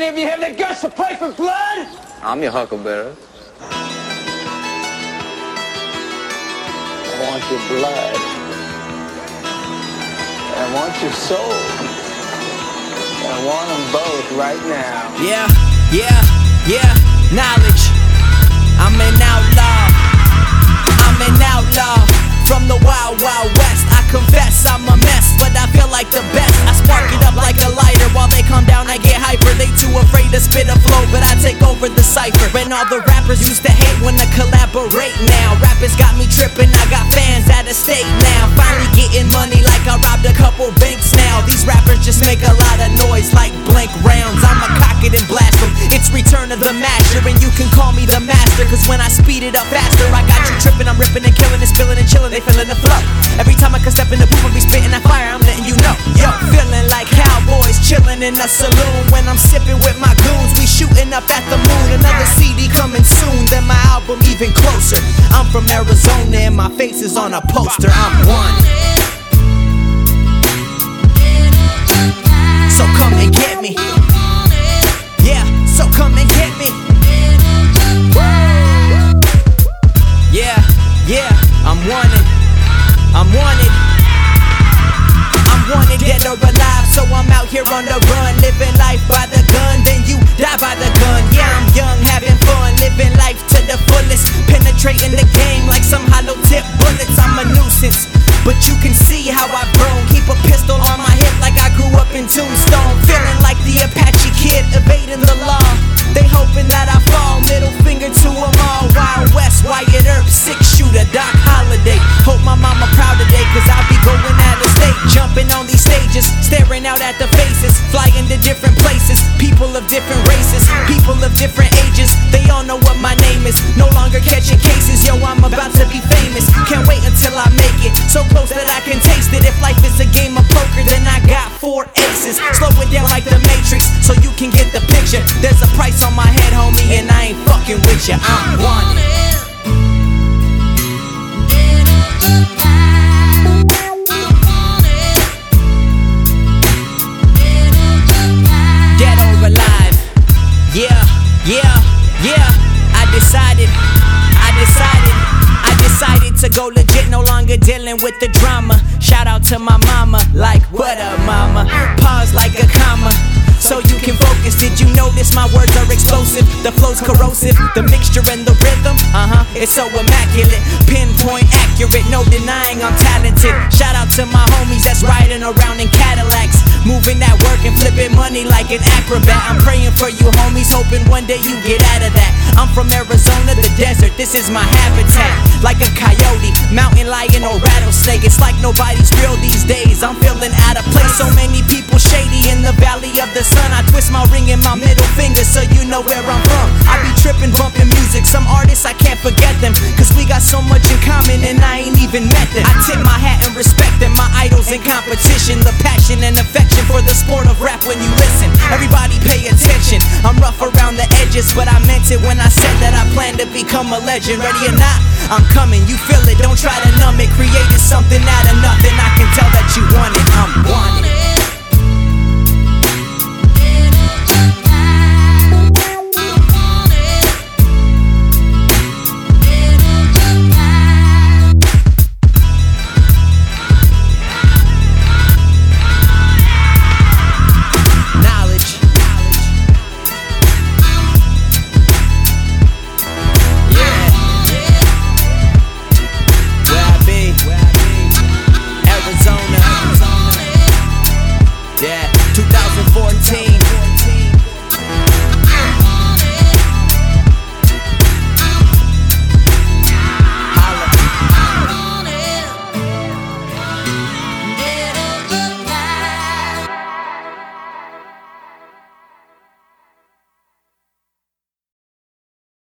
any of you have the guts to play for blood? I'm your huckleberry. I want your blood. I want your soul. I want them both right now. Yeah, yeah, yeah, knowledge. I'm an outlaw. I'm an outlaw from the wild, wild west. I confess I'm a mess, And all the rappers used to hate when I collaborate now. Rappers got me tripping. I got fans out of state now. Finally getting money like I robbed a couple banks now. These rappers just make a lot of noise like blank rounds. I'ma cock it and blast them. It's return of the master, and you can call me the master. Cause when I speed it up faster, I got you tripping. I'm ripping and killing and spilling and chilling. They feeling the flow. Every time I can step in the booth and be spitting that fire, I'm letting you know. Yo, feeling like cowboys chilling in a saloon when I'm sipping with my goons. Shooting up at the moon. Another CD coming soon. Then my album even closer. I'm from Arizona and my face is on a poster. I'm one. So come and get me. Yeah, so come and get me. Yeah, yeah, I'm wanted. I'm wanted. I'm wanted dead or alive, so I'm out here on the run, living life by the die by the gun. Yeah, I'm young, having fun, living life to the fullest, penetrating the game like some hollow tip bullets. I'm a nuisance, but you can see how I've grown. Keep a pistol on my hip like I grew up in Tombstone, feeling like the Apache kid evading the law. They hoping that I fall, middle finger to them all. Wild West, Wyatt Earp, six shooter, Doc Holliday. Hope my mama proud today, cause I'll be going out of state. Jumping on these stages, staring out at the faces. Flying to different places, Catching cases, yo, I'm about to be famous. Can't wait until I make it, so close that I can taste it. If life is a game of poker, then I got four aces. Slow it down like the Matrix, so you can get the picture. There's a price on my head, homie, and I ain't fucking with you. I'm wanted. Dead or alive. Yeah, yeah, yeah. Dealing with the drama. Shout out to my mama, like, what up, mama? Notice my words are explosive? The flow's corrosive. The mixture and the rhythm, uh huh, it's so immaculate. Pinpoint accurate, no denying I'm talented. Shout out to my homies that's riding around in Cadillacs. Moving that work and flipping money like an acrobat. I'm praying for you, homies, hoping one day you get out of that. I'm from Arizona, the desert, this is my habitat. Like a coyote, mountain lion, or rattlesnake. It's like nobody's real these days. I'm feeling out of place. So many people shady in the valley of the sun. I twist my ring in my middle finger so you know where I'm from. I be tripping, bumping music. Some artists, I can't forget them. Cause we got so much in common and I ain't even met them. I tip my hat and respect them. My idols in competition. The passion and affection for the sport of rap when you listen. Everybody pay attention. I'm rough around the edges, but I meant it when I said that I plan become a legend. Ready or not, I'm coming. You feel it, don't try to numb it. Created something out of nothing. I can tell that you want it. I'm wanted.